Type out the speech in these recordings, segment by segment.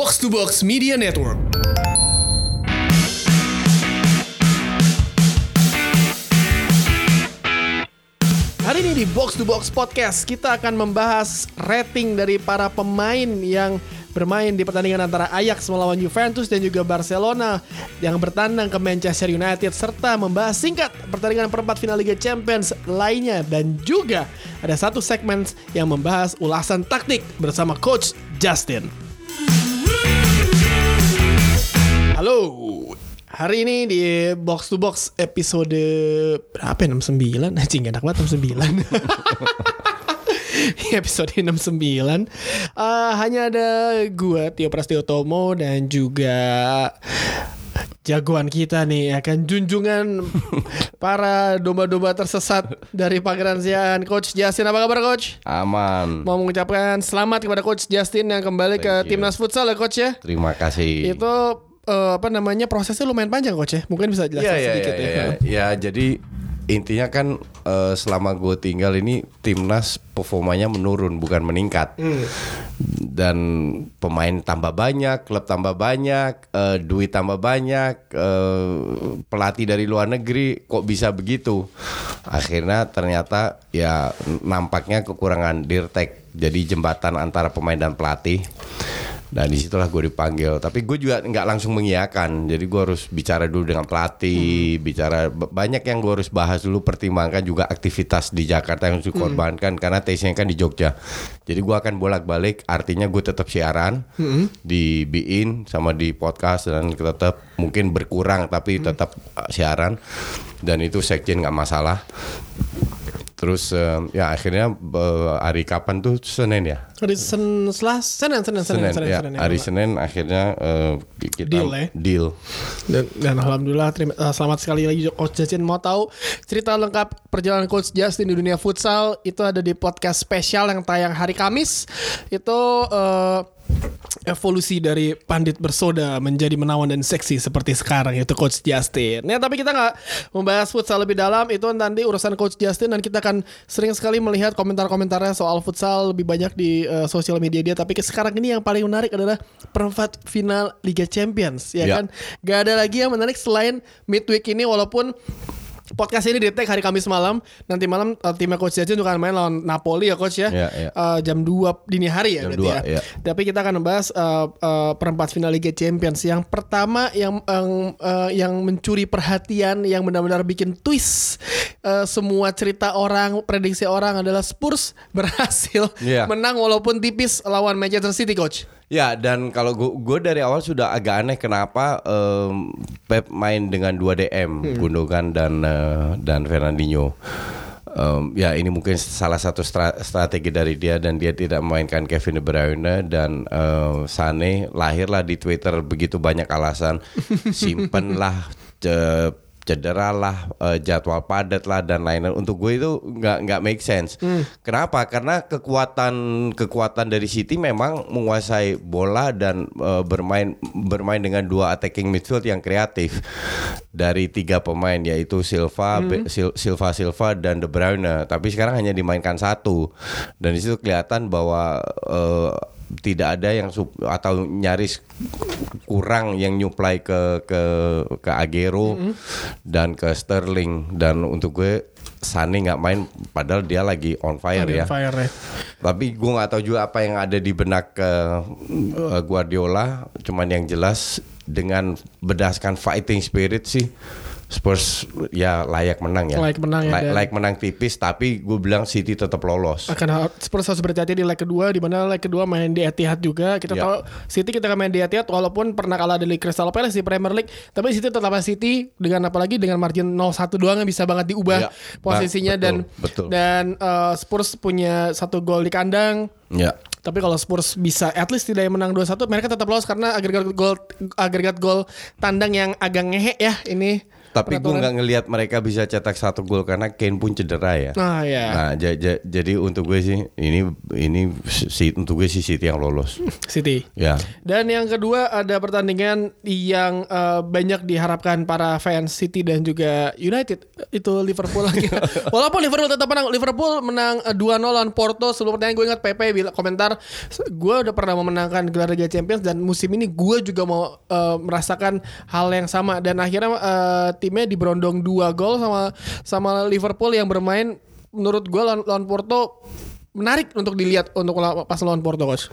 Box to Box Media Network. Hari ini di Box to Box Podcast kita akan membahas rating dari para pemain yang bermain di pertandingan antara Ajax melawan Juventus dan juga Barcelona yang bertandang ke Manchester United serta membahas singkat pertandingan perempat final Liga Champions lainnya dan juga ada satu segmen yang membahas ulasan taktik bersama Coach Justin. Halo, hari ini di Box to Box episode berapa ya? 69? Anjing enak banget 69 episode 69 uh, Hanya ada gue Tio Prastio Tomo dan juga jagoan kita nih akan junjungan para domba-domba tersesat dari Pangeran Sian Coach Justin apa kabar Coach? Aman. Mau mengucapkan selamat kepada Coach Justin yang kembali Thank ke you. timnas futsal ya Coach ya Terima kasih. Itu eh, apa namanya prosesnya lumayan panjang Coach ya Mungkin bisa jelaskan Iya, iya, sedikit iya, ya iya. Ya, jadi intinya kan eh, selama gue tinggal ini timnas performanya menurun bukan meningkat. Hmm. Dan pemain tambah banyak, klub tambah banyak, eh, duit tambah banyak, eh, pelatih dari luar negeri kok bisa begitu? Akhirnya ternyata ya nampaknya kekurangan dirtek. Jadi jembatan antara pemain dan pelatih. Dan di situlah gue dipanggil. Tapi gue juga nggak langsung mengiyakan. Jadi gue harus bicara dulu dengan pelatih, bicara b- banyak yang gue harus bahas dulu. Pertimbangkan juga aktivitas di Jakarta yang harus dikorbankan karena tesnya kan di Jogja. Jadi gue akan bolak-balik. Artinya gue tetap siaran di Bein sama di podcast dan tetap mungkin berkurang tapi tetap uh, siaran. Dan itu sekjen nggak masalah. Terus eh, ya akhirnya eh, hari kapan tuh Senin ya? Hari Sen Selas Senin Senin Senin Senin, Senin, ya. Senin, hari ya. Senin akhirnya eh, kita Deal ya? deal. Dan, dan alhamdulillah terima, eh, selamat sekali lagi Coach Justin mau tahu cerita lengkap perjalanan Coach Justin di dunia futsal itu ada di podcast spesial yang tayang hari Kamis itu eh, evolusi dari pandit bersoda menjadi menawan dan seksi seperti sekarang itu Coach Justin. Ya tapi kita nggak membahas futsal lebih dalam itu nanti urusan Coach Justin dan kita akan sering sekali melihat komentar-komentarnya soal futsal lebih banyak di eh, sosial media dia. Tapi sekarang ini yang paling menarik adalah perempat final Liga Champions ya Ya. kan. Gak ada lagi yang menarik selain midweek ini walaupun Podcast ini di tag hari Kamis malam. Nanti malam uh, timnya Coach juga akan main lawan Napoli ya Coach ya. Ya, ya. Uh, jam 2 dini hari ya Jam berarti 2, ya. ya. Tapi kita akan membahas uh, uh, perempat final Liga Champions. Yang pertama yang yang, uh, yang mencuri perhatian, yang benar-benar bikin twist uh, semua cerita orang, prediksi orang adalah Spurs berhasil Iya. menang walaupun tipis lawan Manchester City, Coach. Ya dan kalau gue dari awal sudah agak aneh kenapa em, Pep main dengan 2 DM Gundogan dan eh, dan Fernandinho. Em, ya ini mungkin salah satu stra- strategi dari dia dan dia tidak memainkan Kevin De Bruyne dan eh, Sane lahirlah di Twitter begitu banyak alasan simpenlah ce- cedera lah eh, jadwal padat lah dan lain-lain. Untuk gue itu nggak nggak make sense. Kenapa? Karena kekuatan kekuatan dari City memang menguasai bola dan eh, bermain bermain dengan dua attacking midfield yang kreatif. Dari tiga pemain yaitu Silva Be- Sil- Silva Silva dan De Bruyne. Tapi sekarang hanya dimainkan satu. Dan di situ kelihatan bahwa eh, tidak ada yang sup- atau nyaris kurang yang nyuplai ke ke ke Agero dan ke Sterling dan untuk gue Sane nggak main padahal dia lagi on fire ya. Fire ya. Tapi gue nggak tahu juga apa yang ada di benak eh, eh, Guardiola. Cuman yang jelas dengan berdasarkan fighting spirit sih Spurs ya layak menang ya. Layak menang ya, dan- layak menang tipis tapi gue bilang City tetap lolos. akan Spurs harus berhati-hati di leg kedua di mana leg kedua main di Etihad juga kita Ya. tahu City kita main di Etihad walaupun pernah kalah dari Crystal Palace di Premier League tapi City tetap City dengan apalagi dengan margin 0-1 doang yang bisa banget diubah Ya, posisinya betul, dan betul. dan eh, Spurs punya satu gol di kandang Ya. tapi kalau Spurs bisa at least tidak menang 2-1 mereka tetap lolos karena agregat gol agregat gol tandang yang agak ngehe ya ini Tapi gue nggak ngelihat mereka bisa cetak satu gol karena Kane pun cedera ya. Nah ya. Nah, ja- ja- jadi untuk gue sih ini ini si, untuk gue sih City yang lolos. City. ya. Dan yang kedua ada pertandingan yang eh, banyak diharapkan para fans City dan juga United itu Liverpool lagi. Walaupun Liverpool tetap menang, Liverpool menang eh, 2-0 lawan Porto. Sebelum pertandingan gue ingat PP bilang komentar, gue udah pernah memenangkan gelar Liga Champions dan musim ini gue juga mau eh, merasakan hal yang sama dan akhirnya eh, timnya diberondong dua gol sama sama Liverpool yang bermain menurut gue lawan, lawan Porto menarik untuk dilihat untuk pas lawan Porto coach.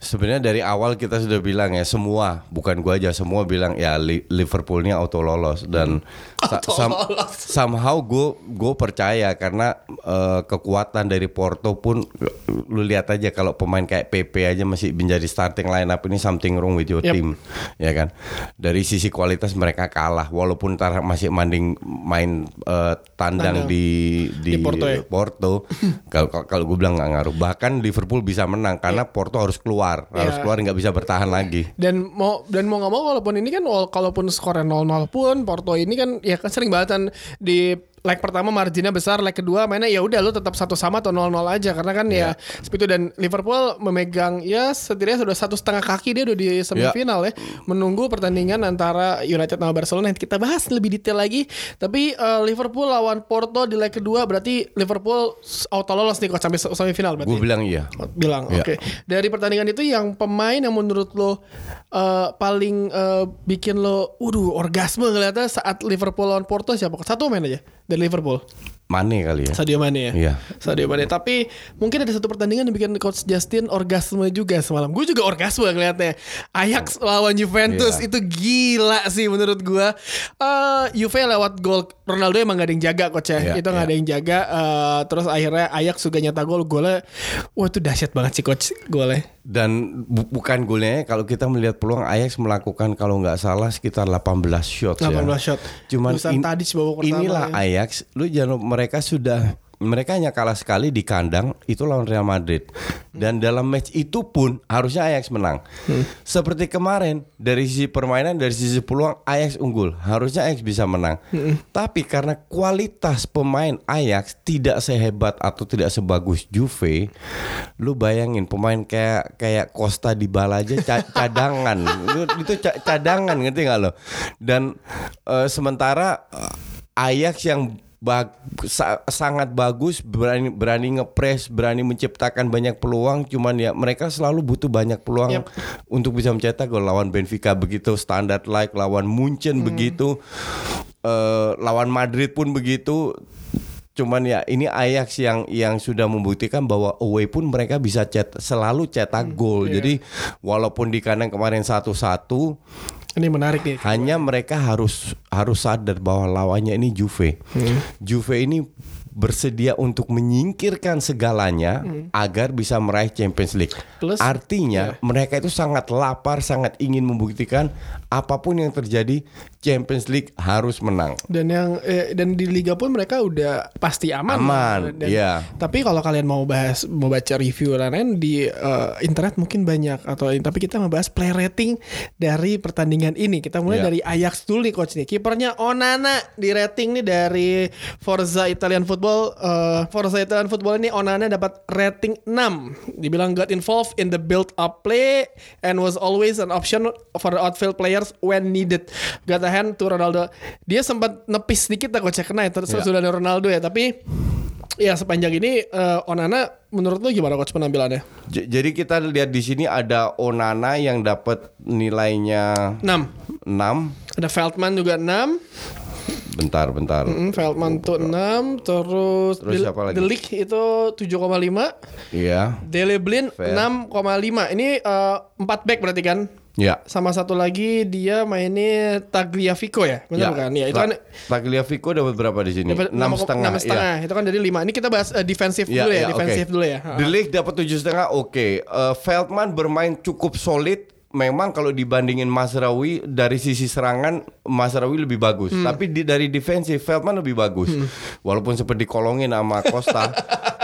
Sebenarnya dari awal kita sudah bilang ya semua, bukan gua aja, semua bilang ya Li- Liverpool ini auto lolos dan Auto lolos. somehow gue gue percaya karena eh, kekuatan dari Porto pun lu lihat aja kalau pemain kayak PP aja masih menjadi starting lineup ini something wrong with your Yep. team, ya kan? Dari sisi kualitas mereka kalah walaupun ntar masih manding main eh, Tandang. tandang di di, Di Porto ya? Porto. Kalau kalau- gue bilang nggak ngaruh. Bahkan Liverpool bisa menang karena Porto harus keluar, harus Iya. keluar nggak bisa bertahan lagi. dan mau dan mau nggak mau walaupun ini kan wal- kalaupun skornya 0-0 pun Porto ini kan ya kan sering banget kan di leg pertama marginnya besar, leg kedua mainnya ya udah lu tetap satu sama atau 0-0 aja. Karena kan ya seperti itu dan Liverpool memegang ya setidaknya sudah satu setengah kaki dia udah di semifinal ya. Menunggu pertandingan antara United sama Barcelona. Nanti kita bahas lebih detail lagi. Tapi eh, Liverpool lawan Porto di leg kedua berarti Liverpool auto lolos nih kok sampai semifinal berarti. Gue bilang iya. bilang Iya. oke. Dari pertandingan itu yang pemain yang menurut lo eh, paling eh, bikin lo waduh orgasme ngeliatnya saat Liverpool lawan Porto siapa? Satu main aja dari Liverpool. Mane kali ya. Sadio Mane ya? Iya. Sadio Mane. Tapi mungkin ada satu pertandingan yang bikin coach Justin orgasme juga semalam. Gue juga orgasme ngeliatnya. Ajax lawan Juventus. Iya. itu gila sih menurut gue Eh Juve lewat gol. Ronaldo emang gak ada yang jaga coach ya? Iya, itu gak iya. ada yang jaga. Eh, terus akhirnya Ajax juga nyata gol. Golnya wah itu dahsyat banget sih coach golnya Dan bu- bukan golnya kalau kita melihat peluang Ajax melakukan kalau nggak salah sekitar 18 shots 18 ya. shot. Cuman babak pertama inilah ya. Ajax, lu jangan mereka sudah mereka hanya kalah sekali di kandang itu lawan Real Madrid dan dalam match itu pun harusnya Ajax menang. Hmm. Seperti kemarin dari sisi permainan dari sisi peluang Ajax unggul, harusnya Ajax bisa menang. Hmm. Tapi karena kualitas pemain Ajax tidak sehebat atau tidak sebagus Juve, lu bayangin pemain kayak kayak Costa di bala aja ca- cadangan. Itu ca- cadangan ngerti nggak lo? Dan eh, sementara eh, Ajax yang bag- sa- sangat bagus berani berani ngepres berani menciptakan banyak peluang. Cuman ya mereka selalu butuh banyak peluang Yap. untuk bisa mencetak gol. Lawan Benfica begitu standar like. Lawan Munchen begitu eh, lawan Madrid pun begitu. Cuman ya ini Ajax yang yang sudah membuktikan bahwa away pun mereka bisa cet selalu cetak gol. Jadi walaupun di kandang kemarin satu-satu ini menarik nih hanya mereka harus harus sadar bahwa lawannya ini Juve. Juve ini bersedia untuk menyingkirkan segalanya agar bisa meraih Champions League. Plus- Artinya mereka itu sangat lapar, sangat ingin membuktikan apa pun yang terjadi Champions League harus menang. dan yang eh, dan di liga pun mereka udah pasti aman Aman, Dan- iya. tapi kalau kalian mau bahas mau baca review lain-lain di eh, internet mungkin banyak atau tapi kita membahas play rating dari pertandingan ini kita mulai Iya. dari Ajax dulu nih coach nih kipernya Onana di rating nih dari Forza Italian Football eh, Forza Italian Football ini Onana dapat rating 6 dibilang got involved in the build up play and was always an option for the outfield players when needed got a hand to Ronaldo dia sempat nepis sedikit coach ya, kena ya terus Iya. sudah ada Ronaldo ya tapi ya sepanjang ini eh, Onana menurut lu gimana coach penampilannya J- jadi kita lihat di sini ada Onana yang dapat nilainya 6 6. ada Feldman juga 6 Bentar, bentar. Mm, Feldman tuh 6 terus, Terus Del- siapa lagi? Delik itu 7,5 Iya. Dele Blin Fair. 6,5 ini eh, 4 back berarti kan Ya. sama satu lagi dia mainnya Tagliafico ya benar bukan ya itu kan Tagliafico dapat berapa di sini? Enam setengah. enam setengah itu kan dari 5 ini kita bahas eh, defensif Iya, dulu ya iya, defensif oke. dulu ya The Ligt dapat tujuh setengah, oke. Eh, Feldman bermain cukup solid. Memang kalau dibandingin Masraoui dari sisi serangan Masraoui lebih bagus, Hmm. tapi di, dari defensif Feldman lebih bagus. Walaupun seperti kolongin sama Costa.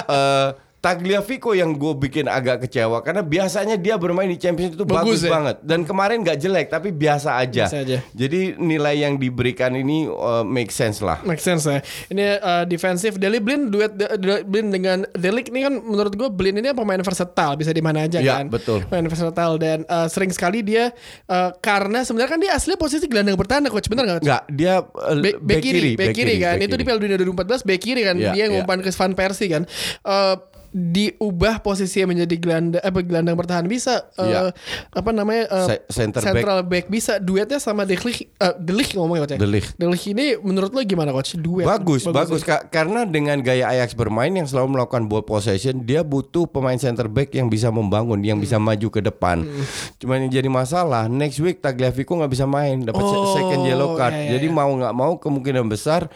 Eh, Tagliafico yang gue bikin agak kecewa karena biasanya dia bermain di Champions itu Bagus bagus, ya? banget dan kemarin nggak jelek tapi biasa aja. Biasa aja. Jadi nilai yang diberikan ini uh, make sense lah. Make sense ya. Ini uh, defensif Deli Blin duet De- De- Blin dengan Delik ini kan menurut gue Blin ini pemain versatile bisa di mana aja Ya, kan. betul. Pemain versatile dan uh, sering sekali dia uh, karena sebenarnya kan dia asli posisi gelandang bertahan coach benar nggak? Nggak, dia uh, Back, back kiri, back kiri kan. back Itu di. Piala Dunia 2014 back kiri kan. Iya, dia iya. ngumpan ke Van Persie kan. Eh, diubah posisinya menjadi gelandang apa gelandang bertahan bisa eh, Iya. apa namanya eh, Se- center back. central back. bisa duetnya sama De Ligt eh, De Ligt ngomongnya coach ya? De Ligt. De Ligt ini menurut lo gimana coach duet Bagus, bagus, ya? Kak. Karena dengan gaya Ajax bermain yang selalu melakukan ball possession, dia butuh pemain center back yang bisa membangun, yang bisa Hmm. maju ke depan. Cuman yang jadi masalah, next week Tagliafico nggak bisa main, dapat Oh, second yellow card. iya, iya, jadi iya. mau nggak mau kemungkinan besar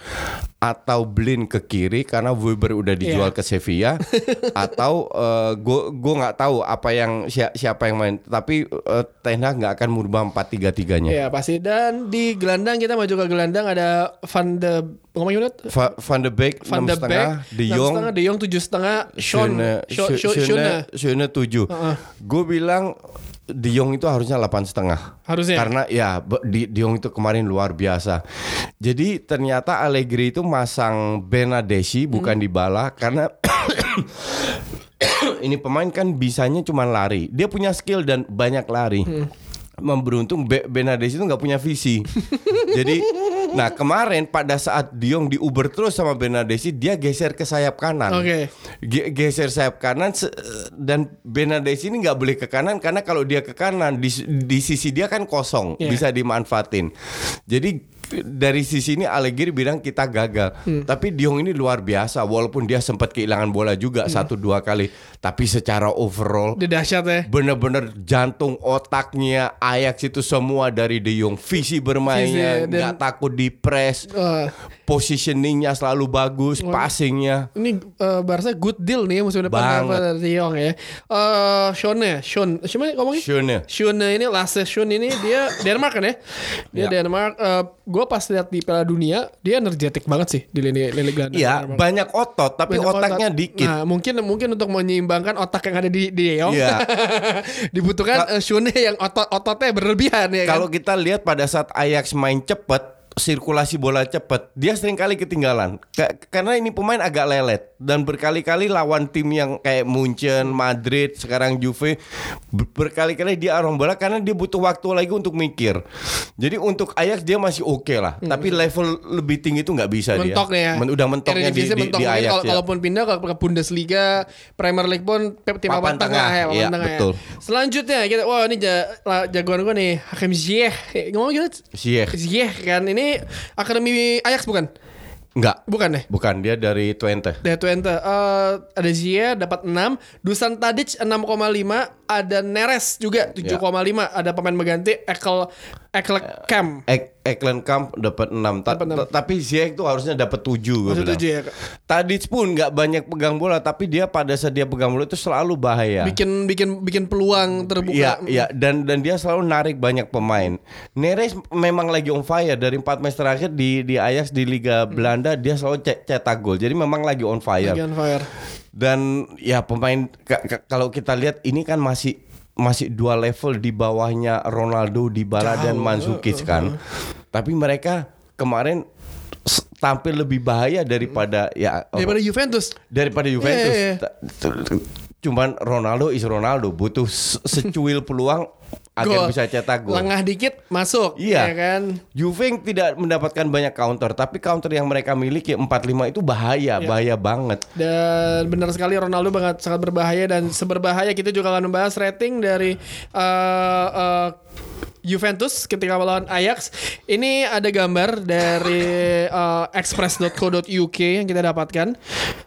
atau Blin ke kiri karena Weber udah dijual Iya. ke Sevilla atau gue gue nggak tahu apa yang si- siapa yang main. Tapi uh, Ten Hag nggak akan merubah empat tiga tiganya Iya pasti. Dan di gelandang kita maju ke gelandang ada Van de ngomongnya udah Va- Van de Beek Van de Beek De Jong. setengah, De Jong tujuh setengah Sean Sean Shone tujuh. Gue bilang De Jong itu harusnya delapan setengah. Harusnya. Karena ya De Jong itu kemarin luar biasa. Jadi ternyata Allegri itu masang Benadesi bukan Hmm. Dybala karena ini pemain kan bisanya cuma lari. Dia punya skill dan banyak lari. Hmm. Memberuntung Be Benadesi itu nggak punya visi. Jadi, nah kemarin pada saat Diong diuber terus sama Benadesi, dia geser ke sayap kanan. Oke. Ge- geser sayap kanan dan Benadesi ini nggak boleh ke kanan karena kalau dia ke kanan di, di sisi dia kan kosong, Iya. bisa dimanfaatin. Jadi dari sisi ini Allegri bilang kita gagal. Hmm. Tapi Diong ini luar biasa walaupun dia sempat kehilangan bola juga Hmm. satu dua kali, tapi secara overall Dia dahsyat ya bener-bener jantung otaknya Ajax itu semua dari De Jong visi bermainnya nggak takut di press Wah. Positioningnya selalu bagus passingnya Ini eh, Barca good deal nih musim depan Banget. De Jong ya. Eh Shone, Shone, siapa ngomongnya? Shone. Shone ini Lasse Shone ini dia Denmark kan ya? Dia Ya. Denmark. gue pas lihat di Piala Dunia dia energetik banget sih di lini lini gelandang. Iya banyak otot tapi Banyak otaknya otot. dikit Nah, mungkin mungkin untuk menyeimbangkan otak yang ada di di De Jong. Iya. dibutuhkan eh, Shone yang otot ototnya berlebihan ya kan. kalau kita lihat pada saat Ajax main cepet sirkulasi bola cepet dia sering kali ketinggalan Ka- karena ini pemain agak lelet dan berkali-kali lawan tim yang kayak Munchen, Madrid, sekarang Juve ber- berkali-kali dia arong bola karena dia butuh waktu lagi untuk mikir. Jadi untuk Ajax dia masih oke lah, tapi level lebih tinggi itu nggak bisa Hmm. mentok dia. ya. Men- udah mentoknya di, di, mentok di Ajax kalau, ya. kalaupun pindah ke, ke Bundesliga, Premier League pun tim Papan papan tengah, tengah. ya, papan Iya, tengah betul. ya. Selanjutnya kita wah ini ja, la- jagoan gue nih Hakim Ziyech. Ngomong gitu Ziyech. Ziyech kan ini akademi Ajax bukan? Enggak. Bukan deh. Bukan dia dari Twente. Dari Twente Eh, ada Ziyech dapat 6, Dusan Tadic 6,5, ada Neres juga 7,5, ada pemain mengganti Ekel Ekel Cam. Ek Eklenkamp dapat 6 Ta- Dapat enam. ta- tapi Ziyech tuh harusnya dapat 7 gue bilang. tujuh ya. Tadic pun nggak banyak pegang bola tapi dia pada saat dia pegang bola itu selalu bahaya. Bikin bikin bikin peluang terbuka. Iya, iya dan dan dia selalu narik banyak pemain. Neres memang lagi on fire dari empat match terakhir di di Ajax di Liga Belanda dia selalu ce- cetak gol. Jadi memang lagi on fire. Lagi on fire. Dan ya pemain ka- ka- kalau kita lihat ini kan masih masih dua level di bawahnya Ronaldo, Dybala dan Mandzukic kan. Tapi mereka kemarin tampil lebih bahaya daripada ya Daripada Juventus. daripada Juventus. Iya, iya, iya. T- Cuman Ronaldo is Ronaldo butuh se- secuil peluang agar Gol. bisa cetak gol. Lengah dikit masuk. Iya. ya kan. Juve tidak mendapatkan banyak counter, tapi counter yang mereka miliki 4-5 itu bahaya, Iya. bahaya banget. Dan benar sekali Ronaldo banget sangat berbahaya dan seberbahaya kita juga akan membahas rating dari uh, uh, Juventus ketika melawan Ajax. Ini ada gambar dari uh, express.co.uk yang kita dapatkan.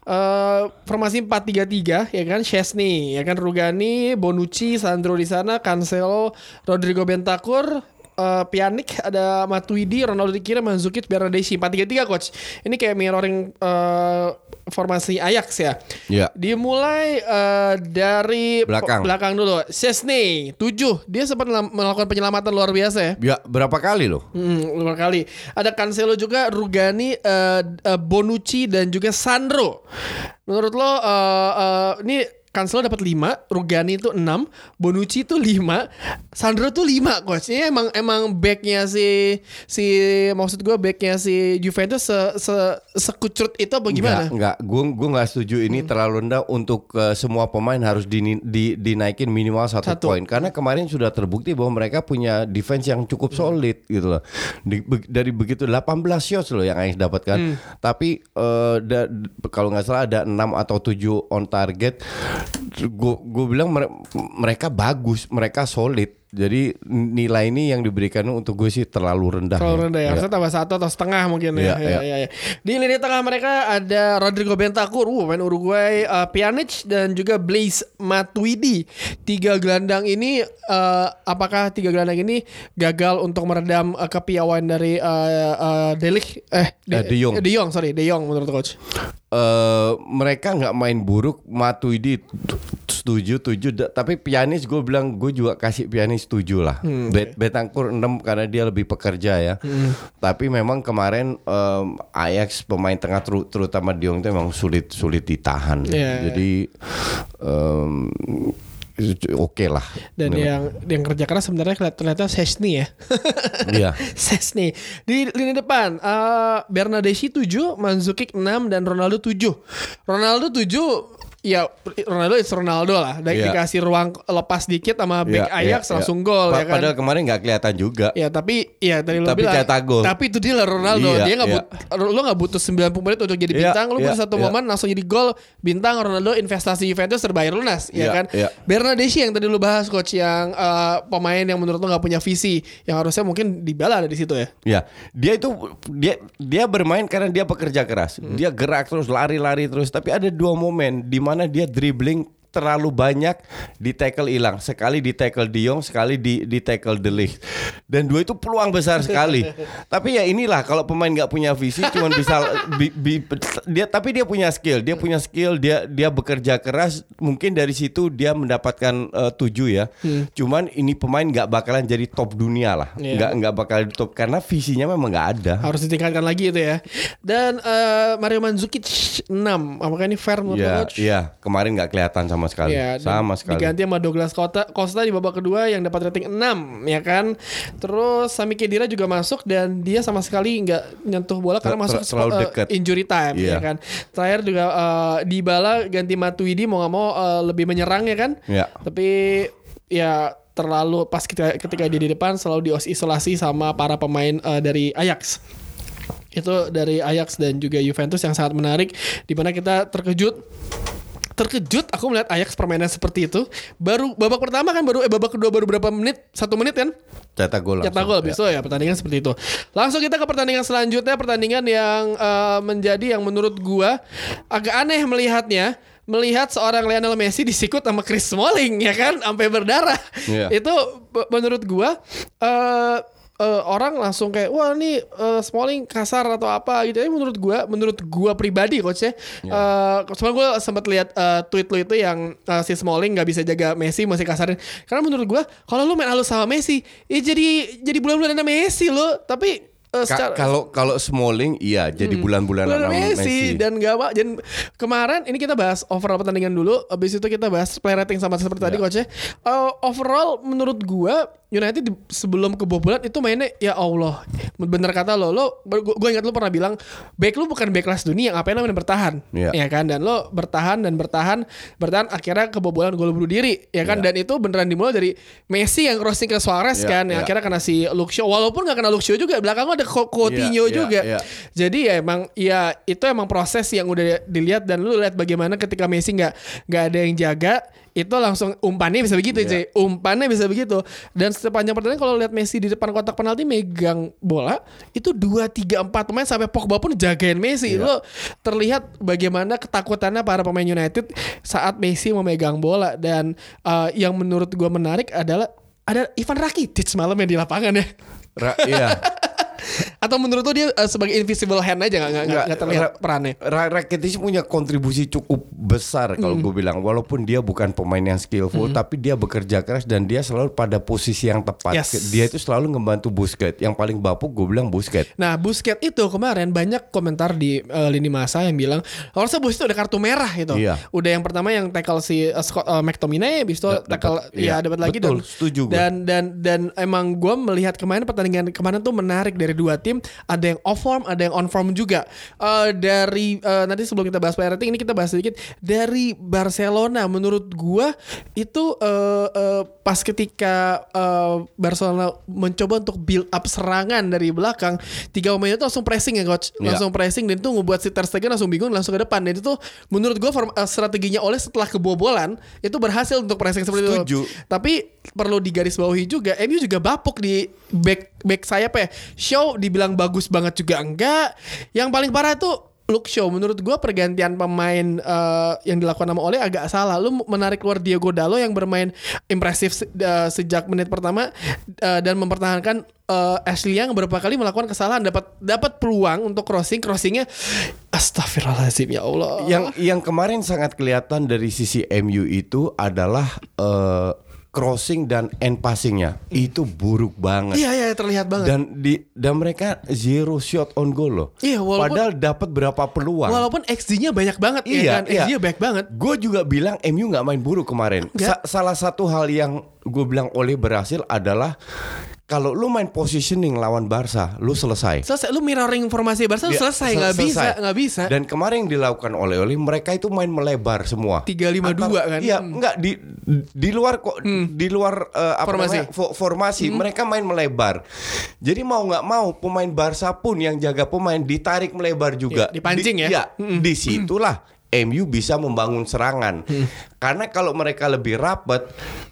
Uh, formasi 4-3-3 ya kan Chesney ya kan Rugani, Bonucci, Sandro di sana, Cancelo, Rodrigo Bentancur, uh, Pjanic, ada Matuidi, Ronaldo di kiri, Mandzukic, Bernardeschi 4-3-3 coach. Ini kayak mirroring uh, formasi Ajax ya. Iya. Dimulai uh, dari Belakang. belakang dulu. Chesney 7. Dia sempat melakukan penyelamatan luar biasa ya. Ya berapa kali loh? Hmm, luar kali. Ada Cancelo juga, Rugani, eh, eh, Bonucci dan juga Sandro. Menurut lo eh, eh, ini Cancelo dapat 5, Rugani itu 6, Bonucci itu 5, Sandro tuh 5 coach. Ini emang emang backnya si si maksud gue backnya si Juventus se, se sekucrut itu apa gimana? Hmm. Enggak, enggak. Gue gue nggak setuju ini terlalu rendah untuk eh, semua pemain harus dini- di, dinaikin minimal satu, Satu. poin. Karena kemarin sudah terbukti bahwa mereka punya defense yang cukup Hmm. solid gitu loh. Di- be- dari begitu 18 shots loh yang Ajax dapatkan. Hmm. Tapi eh, da- kalau nggak salah ada 6 atau 7 on target. Gue bilang mere- mereka bagus, mereka solid. Jadi nilai ini yang diberikan untuk gue sih terlalu rendah. Kalau ya. rendah ya, Ya. harusnya tambah satu atau setengah mungkin ya. Iya, Ya, iya. ya, ya. Di lini tengah mereka ada Rodrigo Bentancur, uh, pemain Uruguay, uh, Pjanic dan juga Blaise Matuidi. Tiga gelandang ini, uh, apakah tiga gelandang ini gagal untuk meredam uh, kepiawaian dari uh, uh, De Ligt? eh Eh, De Jong. De Jong, sorry, De Jong menurut coach. eh mereka nggak main buruk Matuidi setuju tujuh tapi pianis gue bilang gue juga kasih pianis tujuh lah Bet Betangkur 6 karena dia lebih pekerja ya tapi memang kemarin em, Ajax pemain tengah teru- terutama Diong itu memang sulit sulit ditahan Iya. jadi em, oke lah Dan Memang. yang yang kerja keras sebenarnya ternyata Sesni ya. Iya. Sesni di lini depan eh Bernardeschi 7, Mandzukic 6 dan Ronaldo 7. Ronaldo 7 ya Ronaldo itu Ronaldo lah. Dan Iya. dikasih ruang lepas dikit sama back Iya, Ajax iya, langsung iya. gol Pa- ya kan. Padahal kemarin nggak kelihatan juga. Ya tapi ya tadi lo Tapi bilang cetak gol. Tapi itu dia lah Ronaldo Iya, Dia gak iya. but, Lo gak butuh 90 menit untuk jadi Iya, bintang Lo butuh iya, satu iya. momen langsung jadi gol Bintang Ronaldo investasi Juventus terbayar lunas Ya Iya, kan iya. Bernardeschi yang tadi lo bahas coach Yang eh, pemain yang menurut lo gak punya visi Yang harusnya mungkin Dybala ada di situ ya Ya, dia itu dia dia bermain karena dia pekerja keras. Dia gerak terus, lari-lari terus. Tapi ada dua momen di mana dia dribbling terlalu banyak di tackle hilang. Sekali di tackle De Jong, sekali di di tackle De Ligt. Dan dua itu peluang besar sekali. tapi ya inilah kalau pemain nggak punya visi cuman bisa bi- bi- dia tapi dia punya skill, dia punya skill, dia dia bekerja keras. Mungkin dari situ dia mendapatkan eh, tujuh ya. Cuman ini pemain nggak bakalan jadi top dunia lah. Iya. Nggak nggak bakal top karena visinya memang nggak ada. Harus ditingkatkan lagi itu ya Dan eh, Mario Mandzukic 6 Apakah ini fair menurut Iya, coach? iya, kemarin nggak kelihatan sama sekali. Ya, sama sekali. Diganti sama Douglas Costa, Costa di babak kedua yang dapat rating 6 ya kan. Terus Sami Khedira juga masuk dan dia sama sekali nggak nyentuh bola karena masuk ter- terlalu dekat. injury time ya Iya. kan. Terakhir juga eh, Dybala ganti Matuidi mau nggak mau eh, lebih menyerang ya kan. Iya. Tapi ya terlalu pas ketika ketika dia di depan selalu diisolasi sama para pemain eh, dari Ajax itu dari Ajax dan juga Juventus yang sangat menarik di mana kita terkejut terkejut aku melihat Ajax permainan seperti itu. Baru babak pertama kan baru eh babak kedua baru berapa menit? Satu menit kan? Cetak gol. cetak gol Ya. besok ya pertandingan seperti itu. Langsung kita ke pertandingan selanjutnya pertandingan yang eh, menjadi yang menurut gua agak aneh melihatnya. Melihat seorang Lionel Messi disikut sama Chris Smalling ya kan? Sampai berdarah. Iya. itu menurut gua eh eh, orang langsung kayak wah ini eh, Smalling kasar atau apa gitu. Tapi menurut gua, menurut gua pribadi coach ya. eh cuma gua sempat lihat eh, tweet lu itu yang eh, si Smalling nggak bisa jaga Messi masih kasarin. Karena menurut gua kalau lu main halus sama Messi, ya jadi jadi bulan-bulan Messi lo. Tapi secara kalau kalau Smalling iya jadi bulan-bulan Bulan sama Messi, Messi. dan gak apa dan kemarin ini kita bahas overall pertandingan dulu habis itu kita bahas play rating sama seperti tadi Ya. coach ya. Eh, overall menurut gua United di- sebelum kebobolan itu mainnya ya Allah bener kata lo lo gue ingat lo pernah bilang back lu bukan back kelas dunia ngapain lo main bertahan Ya. ya kan dan lo bertahan dan bertahan bertahan akhirnya kebobolan gol bunuh diri ya kan Ya. dan itu beneran dimulai dari Messi yang crossing ke Suarez Ya, kan yang ya. akhirnya kena si Luxio walaupun gak kena Luxio juga belakang ada Co- Coutinho Ya, ya, juga ya. jadi ya emang ya itu emang proses yang udah dilihat dan lu lihat bagaimana ketika Messi nggak nggak ada yang jaga itu langsung umpannya bisa begitu Iya. cuy umpannya bisa begitu dan sepanjang pertandingan kalau lihat Messi di depan kotak penalti megang bola itu dua tiga empat pemain sampai Pogba pun jagain Messi Iya. lo terlihat bagaimana ketakutannya para pemain United saat Messi memegang bola dan uh, yang menurut gua menarik adalah ada Ivan Rakitic malam yang di lapangan ya. Ra- iya. Atau menurut lu dia eh, sebagai invisible hand aja nggak nggak terlihat Ra- perannya? Ra- Rakitic punya kontribusi cukup besar kalau Hmm. gue bilang walaupun dia bukan pemain yang skillful tapi dia bekerja keras dan dia selalu pada posisi yang tepat. Yes. Dia itu selalu ngebantu Busquets. Yang paling bapuk gue bilang Busquets. Nah, Busquets itu kemarin banyak komentar di eh, lini masa yang bilang harusnya Busquets udah kartu merah gitu. Iya. Udah yang pertama yang tackle si eh, Scott eh, McTominay, habis itu Da- tackle dapat- ya iya, dapat lagi betul, dan setuju gue. dan dan dan emang gue melihat kemarin pertandingan kemarin tuh menarik dari dua tim, ada yang off form, ada yang on form juga. Eh, dari eh, nanti sebelum kita bahas player rating ini kita bahas sedikit dari Barcelona menurut gue itu eh, eh, pas ketika eh, Barcelona mencoba untuk build up serangan dari belakang tiga pemain itu langsung pressing ya coach Iya. langsung pressing dan itu ngebuat si Ter Stegen langsung bingung langsung ke depan dan itu menurut gue form- eh, strateginya oleh setelah kebobolan itu berhasil untuk pressing seperti Setuju. itu tapi perlu digarisbawahi juga MU juga bapuk di back back sayap ya show dibilang bagus banget juga enggak yang paling parah itu Look show menurut gue pergantian pemain eh, yang dilakukan sama Ole agak salah. Lu menarik keluar Diego Dalo yang bermain impresif se- eh, sejak menit pertama eh, dan mempertahankan eh, Ashley yang beberapa kali melakukan kesalahan dapat dapat peluang untuk crossing crossingnya Astagfirullahaladzim ya Allah. Yang yang kemarin sangat kelihatan dari sisi MU itu adalah eh, crossing dan end passingnya itu buruk banget. Iya iya terlihat banget. Dan di dan mereka zero shot on goal loh. Iya, walaupun- Padahal dapat berapa peluang. Walaupun XG-nya banyak banget ya Iya, kan. iya. XG-nya banyak banget. Gue juga bilang MU nggak main buruk kemarin. Sa- salah satu hal yang gue bilang oleh berhasil adalah kalau lu main positioning lawan Barca, lu selesai. Selesai lu mirroring formasi Barca lu Dia- selesai sel- nggak bisa nggak bisa. Dan kemarin yang dilakukan oleh Oli, mereka itu main melebar semua. 3-5-2 Antar- kan? Iya, Hmm. enggak di di luar kok di luar eh, apa Formasi. namanya, fo- formasi mereka main melebar. Jadi mau nggak mau pemain Barca pun yang jaga pemain ditarik melebar juga. Iya, dipancing Di- ya? Iya, di situlah MU bisa membangun serangan. Karena kalau mereka lebih rapat,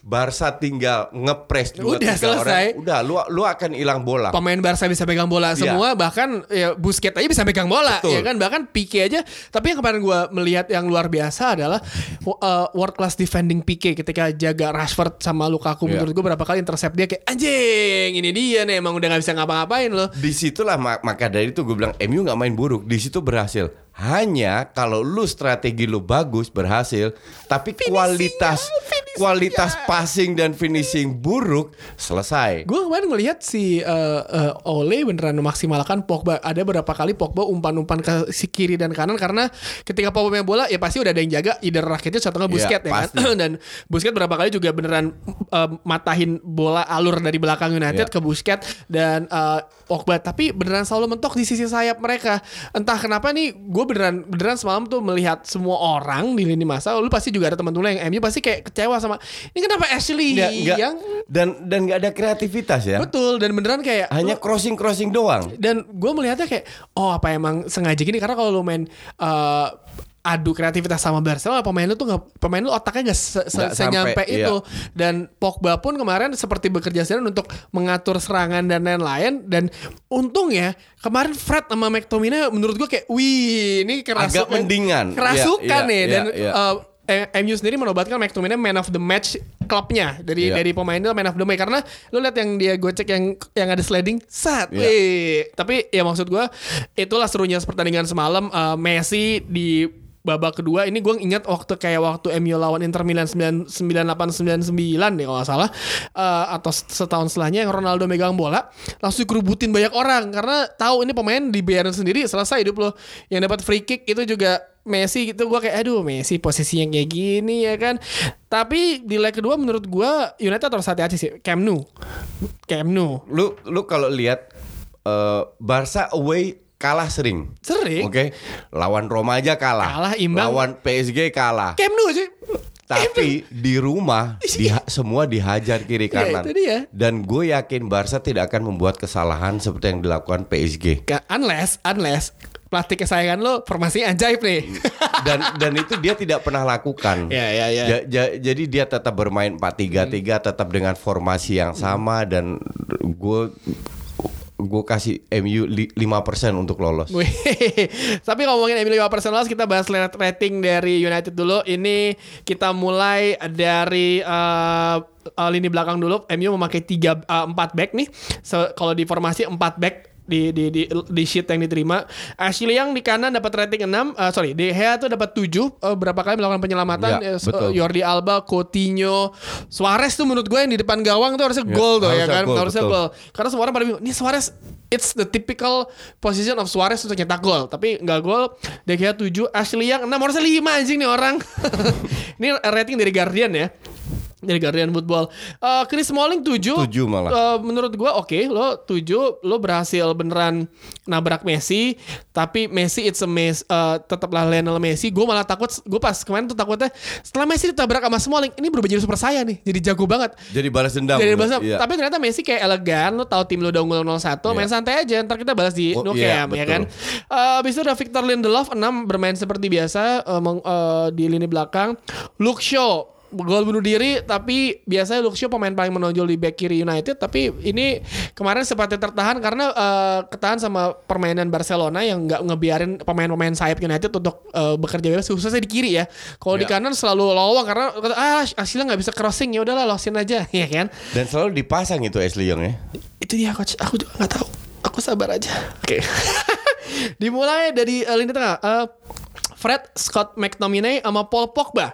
Barca tinggal ngepres dua Udah, tiga selesai. orang, udah lu lu akan hilang bola. pemain Barca bisa pegang bola Iya. semua bahkan ya Busquets aja bisa pegang bola Betul. ya kan bahkan Pique aja tapi yang kemarin gua melihat yang luar biasa adalah uh, world class defending Pique ketika jaga Rashford sama Lukaku Iya. menurut gua berapa kali intercept dia kayak anjing ini dia nih emang udah nggak bisa ngapa-ngapain loh di situlah mak- maka dari itu gue bilang MU nggak main buruk di situ berhasil hanya kalau lu strategi lu bagus berhasil tapi kualitas kualitas passing dan finishing buruk selesai Gue kemarin ngelihat si uh, uh, Ole beneran memaksimalkan Pogba. Ada beberapa kali Pogba umpan-umpan ke si kiri dan kanan karena ketika Pogba main bola ya pasti udah ada yang jaga either Rakitic atau nggak Iya, Busquets ya kan. pasti. dan Busquets berapa kali juga beneran uh, matahin bola alur dari belakang United Iya. ke Busquets dan uh, Pogba tapi beneran selalu mentok di sisi sayap mereka. Entah kenapa nih gue beneran beneran semalam tuh melihat semua orang di lini masa lu pasti juga ada teman-teman lu yang MU pasti kayak kecewa sama ini kenapa Ashley Nggak- nggak- yang dan dan nggak ada kreativitas ya? Betul dan beneran kayak hanya crossing crossing doang? Dan gue melihatnya kayak oh apa emang sengaja gini? Karena kalau lu main eh, adu kreativitas sama Barcelona pemain lu tuh nggak pemain lu otaknya nggak se, se- Nggak senyampe sampai, itu. Iya. dan Pogba pun kemarin seperti bekerja sendiri untuk mengatur serangan dan lain-lain. Dan untung ya kemarin Fred sama McTominay menurut gue kayak wih ini kerasukan Agak mendingan. kerasukan Iya, nih. Iya, dan iya. eh, eh, MU sendiri menobatkan McTominay man of the match klubnya dari Iya. dari pemain itu man of the match karena lu lihat yang dia gocek yang yang ada sliding sat Iya. wih. tapi ya maksud gua itulah serunya pertandingan semalam eh, Messi di babak kedua ini gue ingat waktu kayak waktu MU lawan Inter Milan 9 98 99 deh kalau nggak salah Eh, atau setahun setelahnya yang Ronaldo megang bola langsung kerubutin banyak orang karena tahu ini pemain dibiarin sendiri selesai hidup lo yang dapat free kick itu juga Messi gitu gue kayak aduh Messi posisinya kayak gini ya kan tapi di leg kedua menurut gue United harus hati-hati sih Camp Nou Camp Nou lu lu kalau lihat eh, Barca away kalah sering sering Oke, lawan Roma aja kalah. Kalah, imbang. Lawan PSG kalah. Camp Nou sih Tapi di rumah diha- semua dihajar kiri Iya, kanan. itu dia. Dan gue yakin Barca tidak akan membuat kesalahan seperti yang dilakukan PSG. Unless unless pelatih kesayangan lo formasinya ajaib nih Dan dan itu dia tidak pernah lakukan. Ya, ya, ya. Ja- ja- jadi dia tetap bermain 4-3-3 tetap dengan formasi yang sama dan gue gue kasih MU li- 5% untuk lolos. Tapi ngomongin MU 5% loss kita bahas rating dari United dulu. Ini kita mulai dari uh, lini belakang dulu. MU memakai tiga uh, empat back nih. So, kalau di formasi empat back di di di di sheet yang diterima. Ashley yang di kanan dapat rating 6, uh, sorry, De Gea tuh dapat 7 uh, berapa kali melakukan penyelamatan Ya, Eh, betul. Jordi Alba, Coutinho, Suarez tuh menurut gue yang di depan gawang tuh harusnya Ya, gol tuh ya kan, gol, harusnya gol. Karena semua orang pada bingung, ini Suarez it's the typical position of Suarez untuk nyetak gol, tapi nggak gol. De Gea 7, Ashley yang 6, harusnya 5 anjing nih orang. ini rating dari Guardian ya. Dari Guardian Football. Eh, Chris Smalling 7. Tujuh malah. Eh, menurut gua oke, lo 7 lo berhasil beneran nabrak Messi, tapi Messi it's a mess eh, tetaplah Lionel Messi. Gue malah takut gue pas kemarin tuh takutnya setelah Messi ditabrak sama Smalling, ini berubah jadi super saya nih. Jadi jago banget. Jadi balas dendam. Jadi balas, Iya. tapi ternyata Messi kayak elegan, lo tahu tim lo udah unggul 0-1, main santai aja, ntar kita balas di Oh, no iya, cam ya kan. Eh Abis itu ada Victor Lindelof 6 bermain seperti biasa meng- eh, di lini belakang. Luke Shaw gol bunuh diri tapi biasanya Luke Shaw pemain paling menonjol di back kiri United tapi ini kemarin sempat tertahan karena eh, ketahan sama permainan Barcelona yang nggak ngebiarin pemain-pemain sayap United untuk eh, bekerja bebas khususnya di kiri ya. Kalau di Ya. kanan selalu lowong karena ah hasilnya nggak bisa crossing ya udahlah losin aja ya kan. Dan selalu dipasang itu Ashley Young ya. Itu dia coach. Aku juga nggak tahu. Aku sabar aja. Oke. Dimulai dari uh, lini tengah. Uh, Fred Scott McTominay sama Paul Pogba.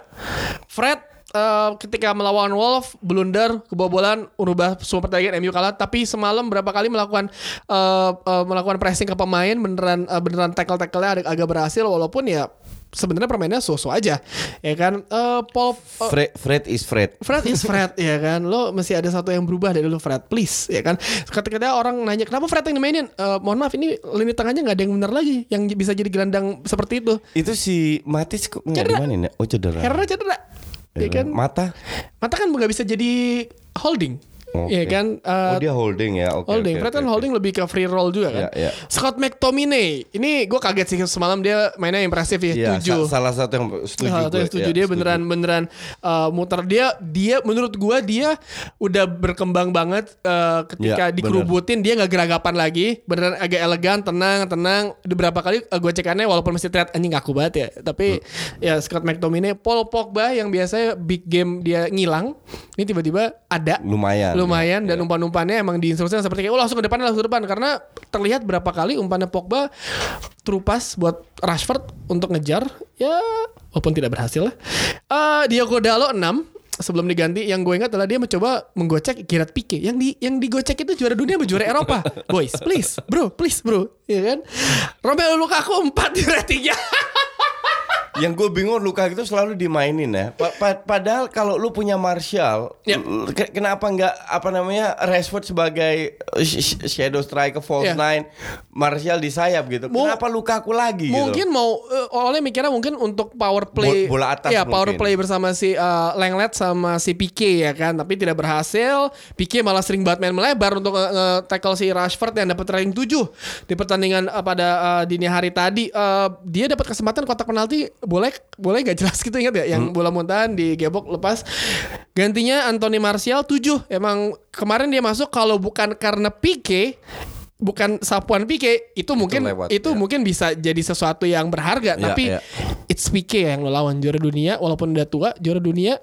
Fred uh, ketika melawan Wolf blunder kebobolan merubah semua pertandingan MU kalah. Tapi semalam berapa kali melakukan uh, uh, melakukan pressing ke pemain beneran uh, beneran tackle tackle-nya agak, agak berhasil walaupun ya sebenarnya permainnya so-so aja. Ya kan? Uh, Paul uh, Fred, Fred is Fred. Fred is Fred ya kan? Lo mesti ada satu yang berubah dari lo Fred. Please ya kan? Ketika orang nanya kenapa Fred yang dimainin? Eh, mohon maaf ini lini tengahnya nggak ada yang benar lagi yang bisa jadi gelandang seperti itu. Itu si Matis kok nggak dimainin ya? Oh cedera. Herrera cedera ya kan? Mata. mata kan nggak bisa jadi holding Oke. ya kan Eh, oh dia holding ya. Oke. holding, oke, Fred oke, kan oke. holding lebih ke free roll juga kan. Iya, iya. Scott McTominay, ini gue kaget sih semalam dia mainnya impresif ya, Iya, tujuh. sa- salah satu yang setuju. Salah satu yang gue. setuju Ya, dia setuju. beneran beneran uh, muter dia dia menurut gua dia udah berkembang banget uh, ketika Ya, dikerubutin dia nggak geragapan lagi beneran agak elegan tenang tenang Udah berapa kali uh, gue cekannya walaupun masih terlihat anjing ngaku banget ya tapi ya Scott McTominay Paul Pogba yang biasanya big game dia ngilang ini tiba-tiba ada Lumayan. Lumayan ya. dan umpan-umpannya emang diinstruksikan seperti kayak oh langsung ke depan langsung ke depan. Karena terlihat berapa kali umpannya Pogba terupas buat Rashford untuk ngejar ya walaupun tidak berhasil lah. Eh Diogo Dalo 6 sebelum diganti yang gue ingat adalah dia mencoba menggocek Gerard Pique. Yang di yang digocek itu juara dunia juara Eropa. Boys please bro please bro. Ya kan? Romelu Lukaku 4 di ratingnya Yang gue bingung Luka itu selalu dimainin ya. Pa- pa- padahal kalau lu punya Martial, Ya. l- ke- kenapa nggak apa namanya Rashford sebagai sh- sh- shadow striker false Ya. nine, Martial di sayap gitu. Mu- kenapa Lukaku lagi mungkin gitu? mau eh, oleh mikirnya mungkin untuk power play Bo- bola atas ya power play bersama si eh, Lenglet sama si Pique ya kan tapi tidak berhasil Pique malah sering banget main melebar untuk nge- nge-tackle si Rashford yang dapat ranking 7 di pertandingan eh, pada eh, dini hari tadi Eh, dia dapat kesempatan kotak penalti boleh boleh gak jelas gitu ingat ya yang Hmm. bola muntahan digebok lepas. Gantinya Anthony Martial 7 emang kemarin dia masuk kalau bukan karena Pique bukan sapuan Pique itu mungkin lewat, itu ya. mungkin bisa jadi sesuatu yang berharga. Ya, tapi ya. it's Pique yang lo lawan juara dunia walaupun udah tua juara dunia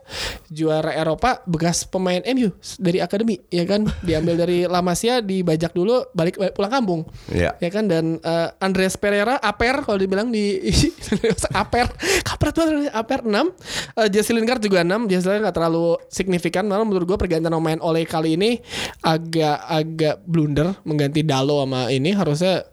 juara Eropa bekas pemain MU dari akademi ya kan? Diambil dari La Masia dibajak dulu balik balik pulang kampung. Ya. ya kan? Dan eh, Andreas Pereira Aper kalau dibilang di Aper. Kapret banget Aper 6 uh, Jesse Lingard juga 6 Jesse Lingard gak terlalu signifikan. Malah menurut gue pergantian pemain oleh kali ini agak agak blunder mengganti Dalo sama ini harusnya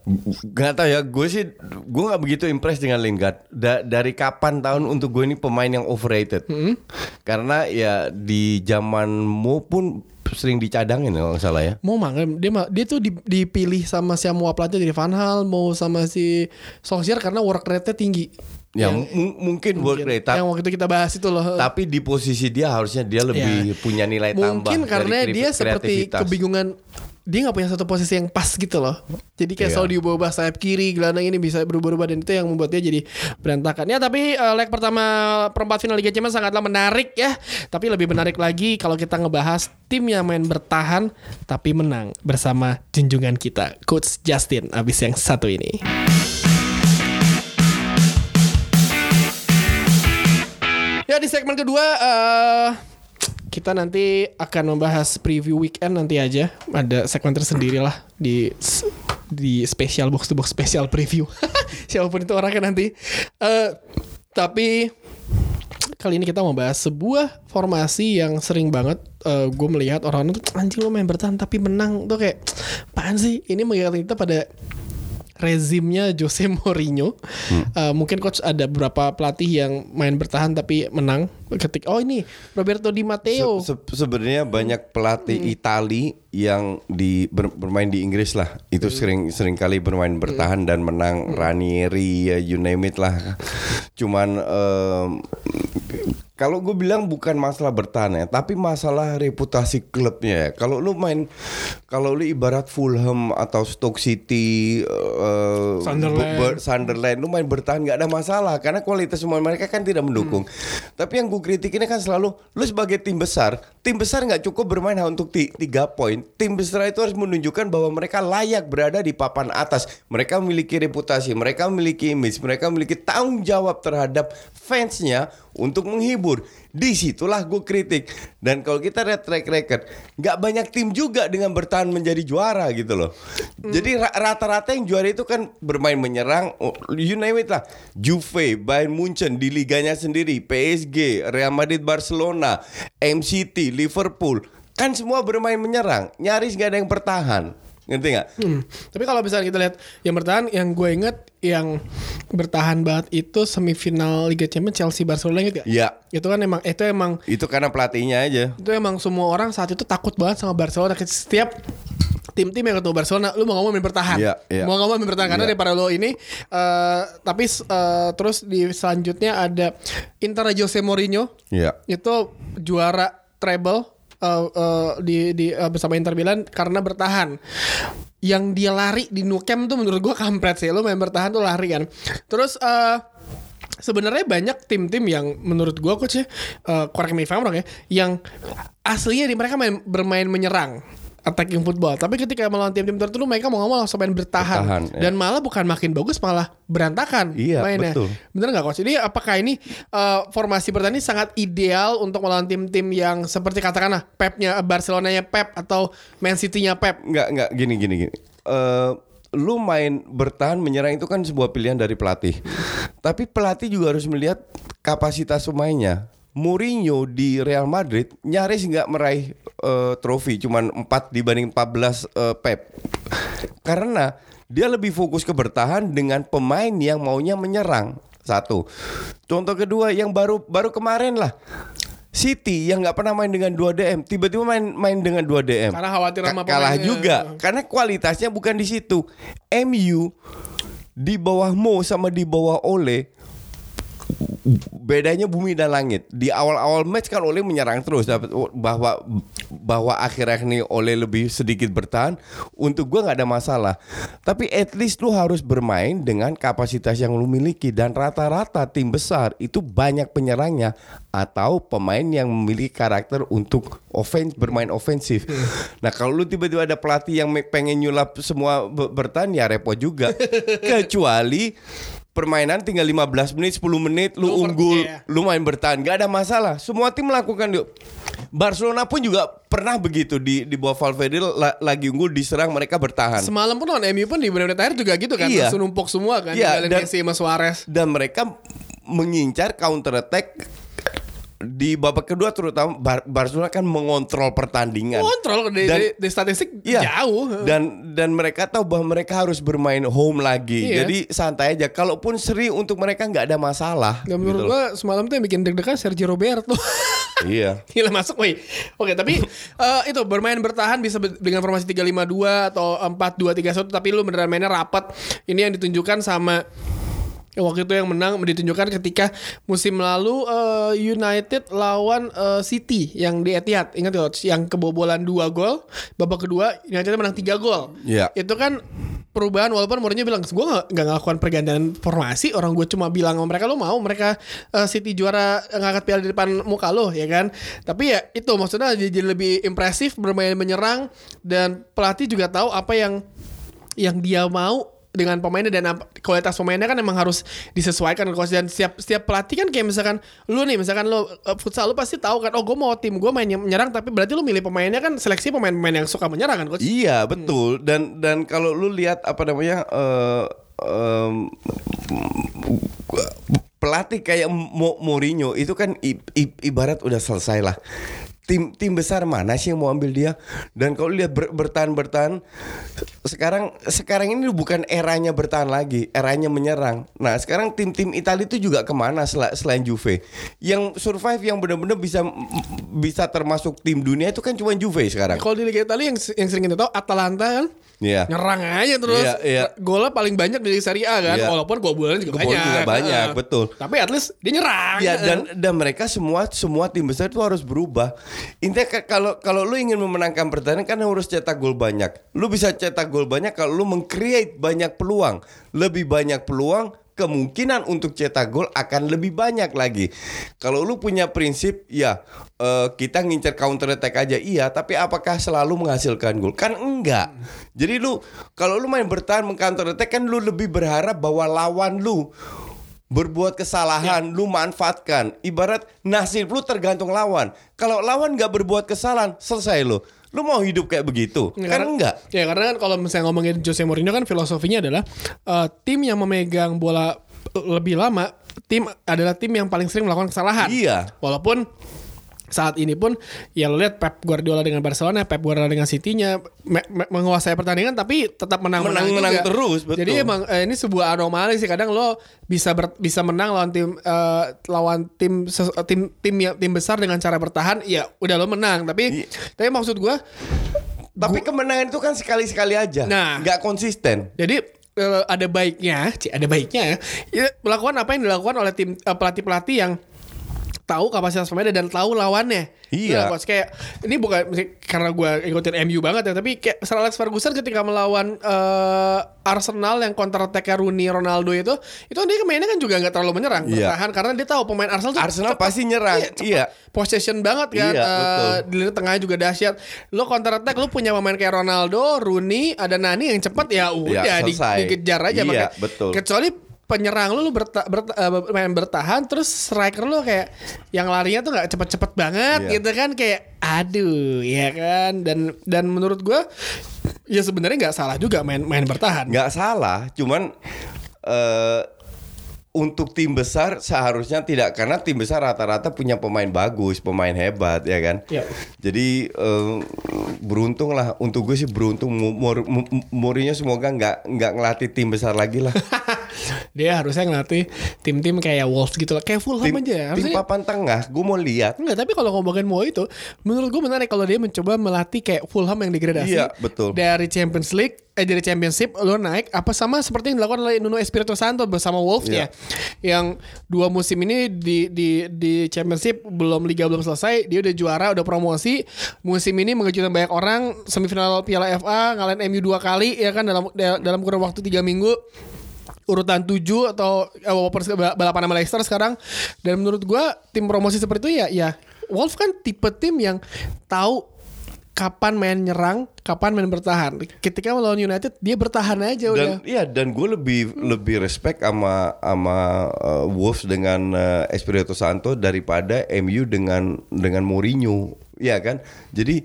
Gak tau ya, gue sih gue nggak begitu impress dengan Lingard. Da- dari kapan tahun untuk gue ini pemain yang overrated? Hmm. Karena ya di zamanmu pun sering dicadangin kalau nggak salah ya. mau manggil dia dia tuh di- dipilih sama si Amua pelatih dari Van Hal mau sama si Solskjaer karena work rate-nya tinggi Ya mu- mungkin work rate, yang waktu itu kita bahas itu loh tapi di posisi dia harusnya dia lebih punya nilai tambah. mungkin karena dia seperti kebingungan dia nggak punya satu posisi yang pas gitu loh. Jadi kayak Iya. selalu diubah sayap kiri, gelandang ini bisa berubah-ubah dan itu yang membuat dia jadi berantakan. Ya tapi uh, leg pertama perempat final Liga Champions sangatlah menarik ya. Tapi lebih menarik lagi kalau kita ngebahas tim yang main bertahan tapi menang bersama junjungan kita Coach Justin abis yang satu ini. Ya di segmen kedua eh, kita nanti akan membahas preview weekend nanti aja. Ada segmen tersendiri lah di di special box to box special preview. Siapa pun itu orangnya nanti. Eh, tapi kali ini kita mau bahas sebuah formasi yang sering banget gue melihat orang itu anjing lo main bertahan tapi menang tuh kayak apaan sih ini mengingatkan kita pada rezimnya Jose Mourinho. Eh, mungkin coach ada beberapa pelatih yang main bertahan tapi menang. Ketik oh ini Roberto Di Matteo. Se- se- sebenarnya banyak pelatih Itali yang di ber- bermain di Inggris lah. Itu sering sering kali bermain bertahan dan menang. Ranieri ya you name it lah. Cuman em, kalau gue bilang bukan masalah bertahan ya tapi masalah reputasi klubnya ya. kalau lu main kalau lu ibarat Fulham atau Stoke City eh, Sunderland. Ber- Sunderland lu main bertahan nggak ada masalah karena kualitas semua mereka kan tidak mendukung. Tapi yang gue kritik ini kan selalu lu sebagai tim besar, tim besar nggak cukup bermain hanya untuk ti- tiga poin. Tim besar itu harus menunjukkan bahwa mereka layak berada di papan atas. Mereka memiliki reputasi, mereka memiliki image, mereka memiliki tanggung jawab terhadap fansnya untuk menghibur. Di situlah gue kritik. Dan kalau kita lihat track record, nggak banyak tim juga dengan bertahan menjadi juara gitu loh. Jadi ra- rata-rata yang juara itu kan bermain menyerang, oh, you name it lah. Juve, Bayern Munchen di liganya sendiri, PSG, Real Madrid, Barcelona, MCT, Liverpool, kan semua bermain menyerang. Nyaris nggak ada yang bertahan. Ngerti nggak? Hmm. Tapi kalau misalnya kita lihat yang bertahan, yang gue inget yang bertahan banget itu semifinal Liga Champions Chelsea Barcelona inget gak? Ya, Itu kan emang itu emang itu karena pelatihnya aja. itu emang semua orang saat itu takut banget sama Barcelona setiap tim-tim yang ketemu Barcelona lu mau ngomong main bertahan Iya, iya. mau ngomong main bertahan karena Iya. daripada lo ini eh, tapi eh, terus di selanjutnya ada Inter Jose Mourinho Ya. itu juara treble eh, eh, di di eh, bersama Inter Milan karena bertahan. Yang dia lari di Camp tuh menurut gua kampret sih. Lo main bertahan tuh lari kan. Terus eh sebenarnya banyak tim-tim yang menurut gua coach ya eh, correct me if I'm wrong ya yang aslinya di mereka main bermain menyerang attacking football tapi ketika melawan tim-tim tertentu mereka mau ngomong langsung main bertahan, Bertahan, ya. dan malah bukan makin bagus malah berantakan Iya, mainnya betul. Bener nggak coach? Jadi apakah ini eh, formasi bertahan ini sangat ideal untuk melawan tim-tim yang seperti katakanlah Pepnya Barcelona-nya Pep atau Man City-nya Pep? Nggak nggak gini gini gini. Eh, lu main bertahan menyerang itu kan sebuah pilihan dari pelatih. Tapi pelatih juga harus melihat kapasitas pemainnya. Mourinho di Real Madrid nyaris nggak meraih eh, trofi, cuman 4 dibanding 14 eh, Pep. Karena dia lebih fokus ke bertahan dengan pemain yang maunya menyerang. Satu. Contoh kedua yang baru baru kemarin lah. City yang nggak pernah main dengan 2 DM tiba-tiba main main dengan 2 DM. Karena khawatir sama Ka- kalah juga karena kualitasnya bukan di situ. MU di bawah Mo sama di bawah Ole bedanya bumi dan langit. Di awal-awal match kan Ole menyerang terus bahwa bahwa akhir-akhir ini Ole lebih sedikit bertahan. Untuk gua nggak ada masalah. Tapi at least lu harus bermain dengan kapasitas yang lu miliki dan rata-rata tim besar itu banyak penyerangnya atau pemain yang memiliki karakter untuk offense bermain ofensif. Nah, kalau lu tiba-tiba ada pelatih yang pengen nyulap semua be- bertahan ya repot juga. Kecuali permainan tinggal 15 menit, 10 menit lu Lu unggul, iya. lu main bertahan, gak ada masalah. Semua tim melakukan yuk. Barcelona pun juga pernah begitu di di bawah Valverde la- lagi unggul diserang mereka bertahan. Semalam pun lawan MU pun di menit akhir juga gitu kan, Iya. langsung numpuk semua kan, Iya, dan- Messi sama Suarez. dan mereka mengincar counter attack di babak kedua terutama Bar- Barcelona kan mengontrol pertandingan. Kontrol di, Dan- di, di statistik Iya. jauh. Dan dan mereka tahu bahwa mereka harus bermain home lagi. Iya. Jadi santai aja. Kalaupun seri untuk mereka nggak ada masalah. Dan menurut gitu loh. gua semalam tuh yang bikin deg-degan Sergio Roberto. iya. Gila masuk woi. Oke, tapi eh, itu bermain bertahan bisa dengan formasi 352 atau 4231 tapi lu beneran mainnya rapat. Ini yang ditunjukkan sama waktu itu yang menang ditunjukkan ketika musim lalu eh, United lawan eh, City yang di Etihad. Ingat gak yang kebobolan dua gol babak kedua United menang tiga gol. Iya. itu kan perubahan walaupun Mourinho bilang gue gak, gak ngelakukan pergantian formasi orang gue cuma bilang sama mereka lo mau? Mereka eh, City juara ngangkat piala di depan muka lo ya kan? Tapi ya itu maksudnya jadi lebih impresif bermain menyerang dan pelatih juga tahu apa yang yang dia mau dengan pemainnya dan kualitas pemainnya kan emang harus disesuaikan. Coach dan setiap setiap pelatih kan kayak misalkan lu nih misalkan lu uh, futsal lu pasti tahu kan oh gue mau tim gue main menyerang tapi berarti lu milih pemainnya kan seleksi pemain-pemain yang suka menyerang kan coach? Iya betul. Dan dan kalau lu lihat apa namanya eh, em, pelatih kayak Mo- Mourinho itu kan i- i- ibarat udah selesai lah. Tim tim besar mana sih yang mau ambil dia? Dan kalau lihat ber- bertahan bertahan sekarang sekarang ini bukan eranya bertahan lagi, eranya menyerang. Nah sekarang tim-tim Italia itu juga ke mana sel- selain Juve? Yang survive yang benar-benar bisa bisa termasuk tim dunia itu kan cuma Juve sekarang. kalau di Liga Italia yang yang sering kita tahu Atalanta kan Iya. nyerang aja terus Iya, iya. golnya paling banyak di Serie A kan Iya. walaupun gol bolan juga Gol banyak juga banyak, Heeh. betul. tapi at least dia nyerang Ya dan dan mereka semua semua tim besar itu harus berubah. Intinya ka- kalau kalau lu ingin memenangkan pertandingan kan harus cetak gol banyak. Lu bisa cetak gol banyak kalau lu mengcreate banyak peluang. Lebih banyak peluang kemungkinan untuk cetak gol akan lebih banyak lagi. Kalau lu punya prinsip ya eh, kita ngincer counter attack aja iya, tapi apakah selalu menghasilkan gol? Kan enggak. Jadi lu kalau lu main bertahan mengcounter attack kan lu lebih berharap bahwa lawan lu berbuat kesalahan, lu manfaatkan. Ibarat nasib lu tergantung lawan. Kalau lawan nggak berbuat kesalahan, selesai lu. Lu mau hidup kayak begitu? Ya, kan karena- enggak. Ya karena kan kalau misalnya ngomongin Jose Mourinho kan filosofinya adalah eh, tim yang memegang bola lebih lama, tim adalah tim yang paling sering melakukan kesalahan. Iya. Walaupun saat ini pun ya lo lihat Pep Guardiola dengan Barcelona, Pep Guardiola dengan City-nya me- me- menguasai pertandingan tapi tetap menang-menang Menang-menang juga. terus, betul. Jadi emang eh, ini sebuah anomali sih kadang lo bisa ber- bisa menang lawan tim eh, lawan tim ses- tim tim yang tim besar dengan cara bertahan ya udah lo menang tapi Iya. tapi maksud gua Tapi kemenangan itu kan sekali-sekali aja. Nah. nggak konsisten. Jadi eh, ada baiknya, ada baiknya ya, ya, melakukan apa yang dilakukan oleh tim eh, pelatih-pelatih yang tahu kapasitas pemainnya dan tahu lawannya. Iya. Nah, kayak ini bukan karena gue ikutin MU banget ya, tapi kayak Sir Alex Ferguson ketika melawan eh, Arsenal yang counter attack Rooney Ronaldo itu, itu dia mainnya kan juga nggak terlalu menyerang, Iya. bertahan karena dia tahu pemain Arsenal tuh Arsenal cepet. pasti nyerang. cepet. Iya. Possession banget kan, Iya, betul. di lini tengah juga dahsyat. Lo counter attack, lo punya pemain kayak Ronaldo, Rooney, ada Nani yang cepat ya udah di- selesai. dikejar aja Iya, makanya. betul. Kecuali penyerang lu lu berta, berta- eh, main bertahan terus striker lu kayak yang larinya tuh nggak cepet-cepet banget Iya. gitu kan kayak aduh ya kan dan dan menurut gua ya sebenarnya nggak salah juga main main bertahan. Nggak salah, cuman eh untuk tim besar seharusnya tidak karena tim besar rata-rata punya pemain bagus, pemain hebat ya kan. Iya. Jadi eh, beruntung lah untuk gue sih beruntung Mor- Mourinho semoga nggak nggak ngelatih tim besar lagi lah. Dia harusnya ngelatih tim-tim kayak Wolves gitu lah, kayak Fulham tim, aja. tim Harusnya- papan tengah, gue mau lihat. Enggak, tapi kalau ngomongin mau itu, menurut gue menarik kalau dia mencoba melatih kayak Fulham yang degradasi. Iya, betul. Dari Champions League, eh dari Championship lo naik, apa sama seperti yang dilakukan oleh Nuno Espirito Santo bersama Wolves Iya. ya, yang dua musim ini di di di Championship belum liga belum selesai, dia udah juara, udah promosi. Musim ini mengejutkan banyak orang, semifinal Piala FA ngalahin MU dua kali ya kan dalam dalam kurun waktu tiga minggu urutan 7 atau eh, balapan sama Leicester sekarang dan menurut gua tim promosi seperti itu ya ya Wolves kan tipe tim yang tahu kapan main nyerang, kapan main bertahan. Ketika melawan United dia bertahan aja udah. Dan iya dan gue lebih lebih respect sama sama uh, Wolves dengan uh, Espirito Santo daripada MU dengan dengan Mourinho, ya kan? Jadi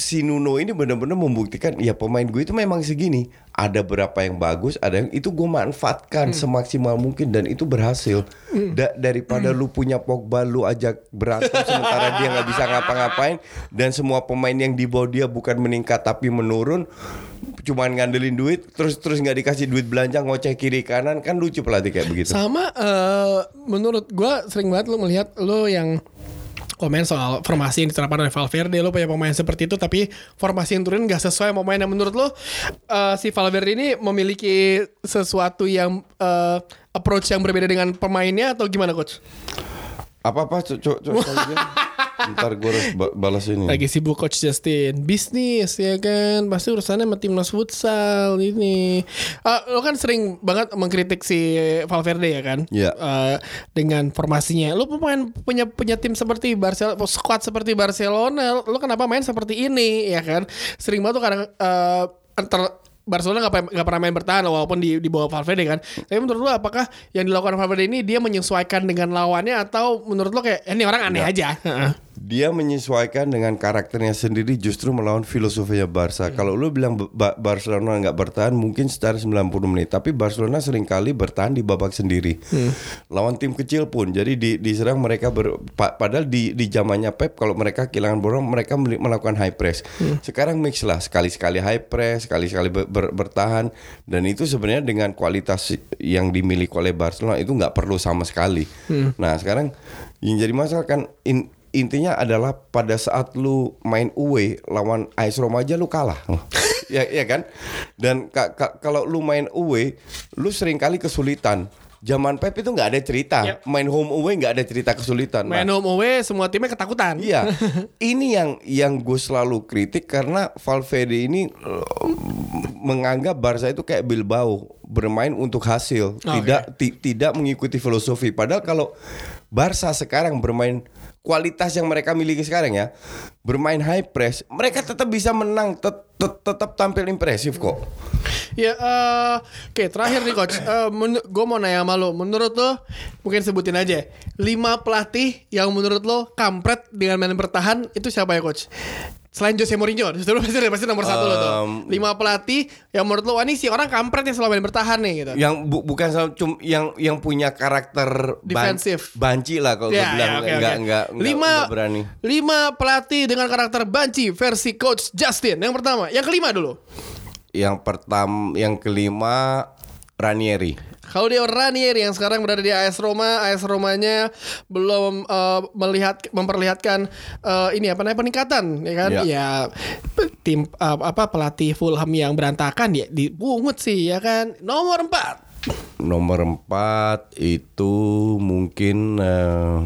si Nuno ini benar-benar membuktikan ya pemain gue itu memang segini. Ada berapa yang bagus, ada yang itu gue manfaatkan semaksimal mungkin dan itu berhasil. Da- daripada lu punya Pogba lu ajak berantem sementara dia nggak bisa ngapa-ngapain dan semua pemain yang di bawah dia bukan meningkat tapi menurun cuman ngandelin duit terus terus nggak dikasih duit belanja ngoceh kiri kanan kan lucu pelatih kayak begitu. Sama eh, menurut gua sering banget lu melihat lu yang komen soal formasi yang diterapkan oleh Valverde lo punya pemain seperti itu tapi formasi yang turun nggak sesuai sama pemain yang menurut lo eh, si Valverde ini memiliki sesuatu yang eh, approach yang berbeda dengan pemainnya atau gimana coach? Apa apa sekali lagi. Ntar gue harus ba- balas ini. Lagi sibuk coach Justin bisnis ya kan pasti urusannya sama timnas futsal ini. Ah, lo kan sering banget mengkritik si Valverde ya kan? Iya. Eh, dengan formasinya. Lo pemain punya punya tim seperti Barcelona, squad seperti Barcelona. Lo kenapa main seperti ini ya kan? Sering banget tuh kadang eh, antar Barcelona nggak pernah- main bertahan walaupun di di bawah Valverde kan. Tapi menurut lo apakah yang dilakukan Valverde ini dia menyesuaikan dengan lawannya atau menurut lo kayak "Eh, ini orang aneh aja? Dia menyesuaikan dengan karakternya sendiri justru melawan filosofinya Barca. Kalau lu bilang Ba- Barcelona nggak bertahan mungkin sekitar 90 menit, tapi Barcelona sering kali bertahan di babak sendiri. Lawan tim kecil pun. Jadi di, diserang mereka ber, pa- padahal di di zamannya Pep kalau mereka kehilangan bola mereka melakukan high press. Sekarang mix lah, sekali-sekali high press, sekali-sekali ber- ber- bertahan dan itu sebenarnya dengan kualitas yang dimiliki oleh Barcelona itu nggak perlu sama sekali. Nah, sekarang yang jadi masalah kan in- intinya adalah pada saat lu main away lawan AS Roma aja lu kalah. ya ya kan? Dan ka- ka- kalau lu main away, lu sering kali kesulitan. Zaman Pep itu nggak ada cerita. Yep. Main home away nggak ada cerita kesulitan. Nah, Main home away semua timnya ketakutan. Iya, ini yang yang gue selalu kritik karena Valverde ini eh, menganggap Barca itu kayak Bilbao bermain untuk hasil, Oke. tidak ti- tidak mengikuti filosofi. Padahal kalau Barca sekarang bermain kualitas yang mereka miliki sekarang ya, bermain high press, mereka tetap bisa menang, tet- tet- tetap tampil impresif kok. Ya, eh, oke terakhir nih coach, gue mau nanya sama lo, menurut lo mungkin sebutin aja lima pelatih yang menurut lo kampret dengan main bertahan itu siapa ya coach? Selain Jose Mourinho, itu pasti pasti nomor satu lo tuh. Um, Lima pelatih yang menurut lo ini si orang kampret yang selalu main bertahan nih gitu. Yang bu- bukan cum yang yang punya karakter ban- Defensif. banci lah kalau gue Ya, bilang ya, oke, nggak, oke. nggak nggak lima nggak berani. lima pelatih dengan karakter banci versi coach Justin. Yang pertama, yang kelima dulu. Yang pertama, yang kelima Ranieri. Claudio Ranieri yang sekarang berada di AS Roma, AS Romanya belum eh, melihat memperlihatkan eh, ini apa namanya peningkatan ya kan? Ya. Ya tim eh, apa pelatih Fulham yang berantakan ya dibungut sih ya kan. Nomor 4. Nomor empat itu mungkin eh,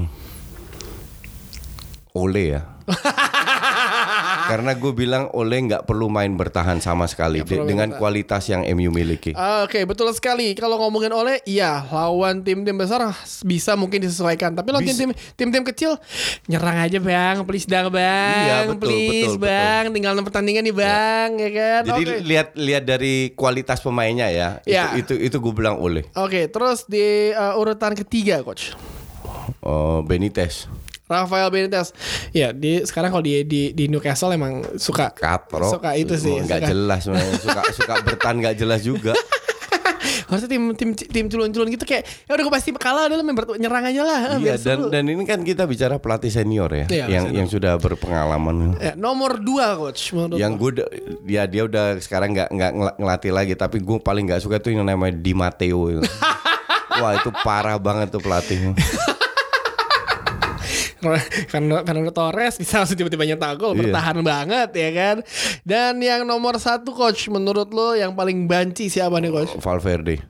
Ole ya. Karena gue bilang Ole nggak perlu main bertahan sama sekali de- dengan bertahan. kualitas yang MU miliki. Oke, betul sekali. Kalau ngomongin oleh, iya lawan tim-tim besar bisa mungkin disesuaikan. Tapi lawan tim-tim tim-tim kecil nyerang aja bang, please dang bang, Iya, betul, please betul, bang. Tinggal enam pertandingan nih bang, ya, kan? Jadi Oke. lihat lihat dari kualitas pemainnya ya. Ya. Itu itu, itu gue bilang Ole. Oke, terus di uh, urutan ketiga, coach. Oh, Benitez. Rafael Benitez. Ya, di sekarang kalau di di, di Newcastle emang suka Katro. Suka itu sih, Nggak suka. jelas sebenarnya. suka suka bertahan nggak jelas juga. harusnya tim tim tim culun-culun gitu kayak ya udah gue pasti kalah udah lah main ber- nyerang aja lah. Iya dan dan ini kan kita bicara pelatih senior ya, Iya, yang senior. yang sudah berpengalaman. Ya, nomor dua coach menurut yang gue ya dia udah sekarang nggak nggak ngel- ngelatih lagi tapi gue paling nggak suka tuh yang namanya Di Matteo itu. Wah itu parah banget tuh pelatihnya. Fernando, Fernando Torres bisa langsung tiba-tiba nyetak gol Iya. bertahan banget ya kan dan yang nomor satu coach menurut lo yang paling banci siapa nih coach Valverde.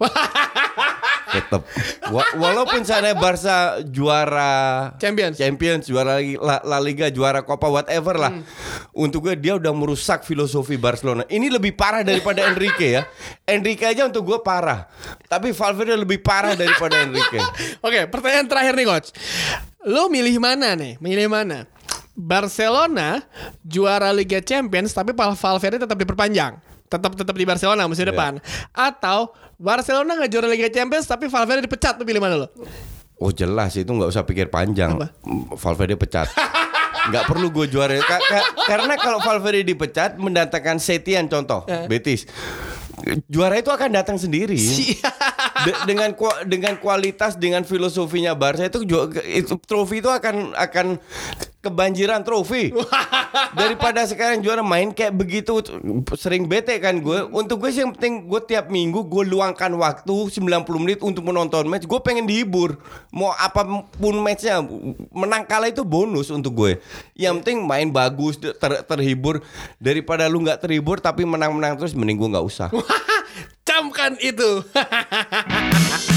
Tetap Wa- walaupun sana Barca juara Champions Champions juara lagi La, La Liga juara Copa whatever lah. Untuk gue dia udah merusak filosofi Barcelona. Ini lebih parah daripada Enrique ya. Enrique aja untuk gue parah. Tapi Valverde lebih parah daripada Enrique. Oke, pertanyaan terakhir nih coach. Lo milih mana nih? Milih mana? Barcelona juara Liga Champions tapi Val- Valverde tetap diperpanjang. Tetap tetap di Barcelona musim Iya. depan. Atau Barcelona nggak juara Liga Champions tapi Valverde dipecat tuh pilih mana lo? Oh jelas itu nggak usah pikir panjang. Apa? Valverde pecat. Nggak perlu gue juara Ka- ka- karena kalau Valverde dipecat mendatangkan Setian contoh Eh. Betis juara itu akan datang sendiri. De- dengan dengan kualitas dengan filosofinya Barca itu itu trofi itu akan akan kebanjiran trofi. Daripada sekarang juara main kayak begitu sering bete kan gue. Untuk gue sih yang penting gue tiap minggu gue luangkan waktu 90 menit untuk menonton match. Gue pengen dihibur. Mau apa pun matchnya menang kalah itu bonus untuk gue. Yang penting main bagus ter- terhibur. Daripada lu nggak terhibur tapi menang-menang terus mending gue nggak usah. Camkan itu.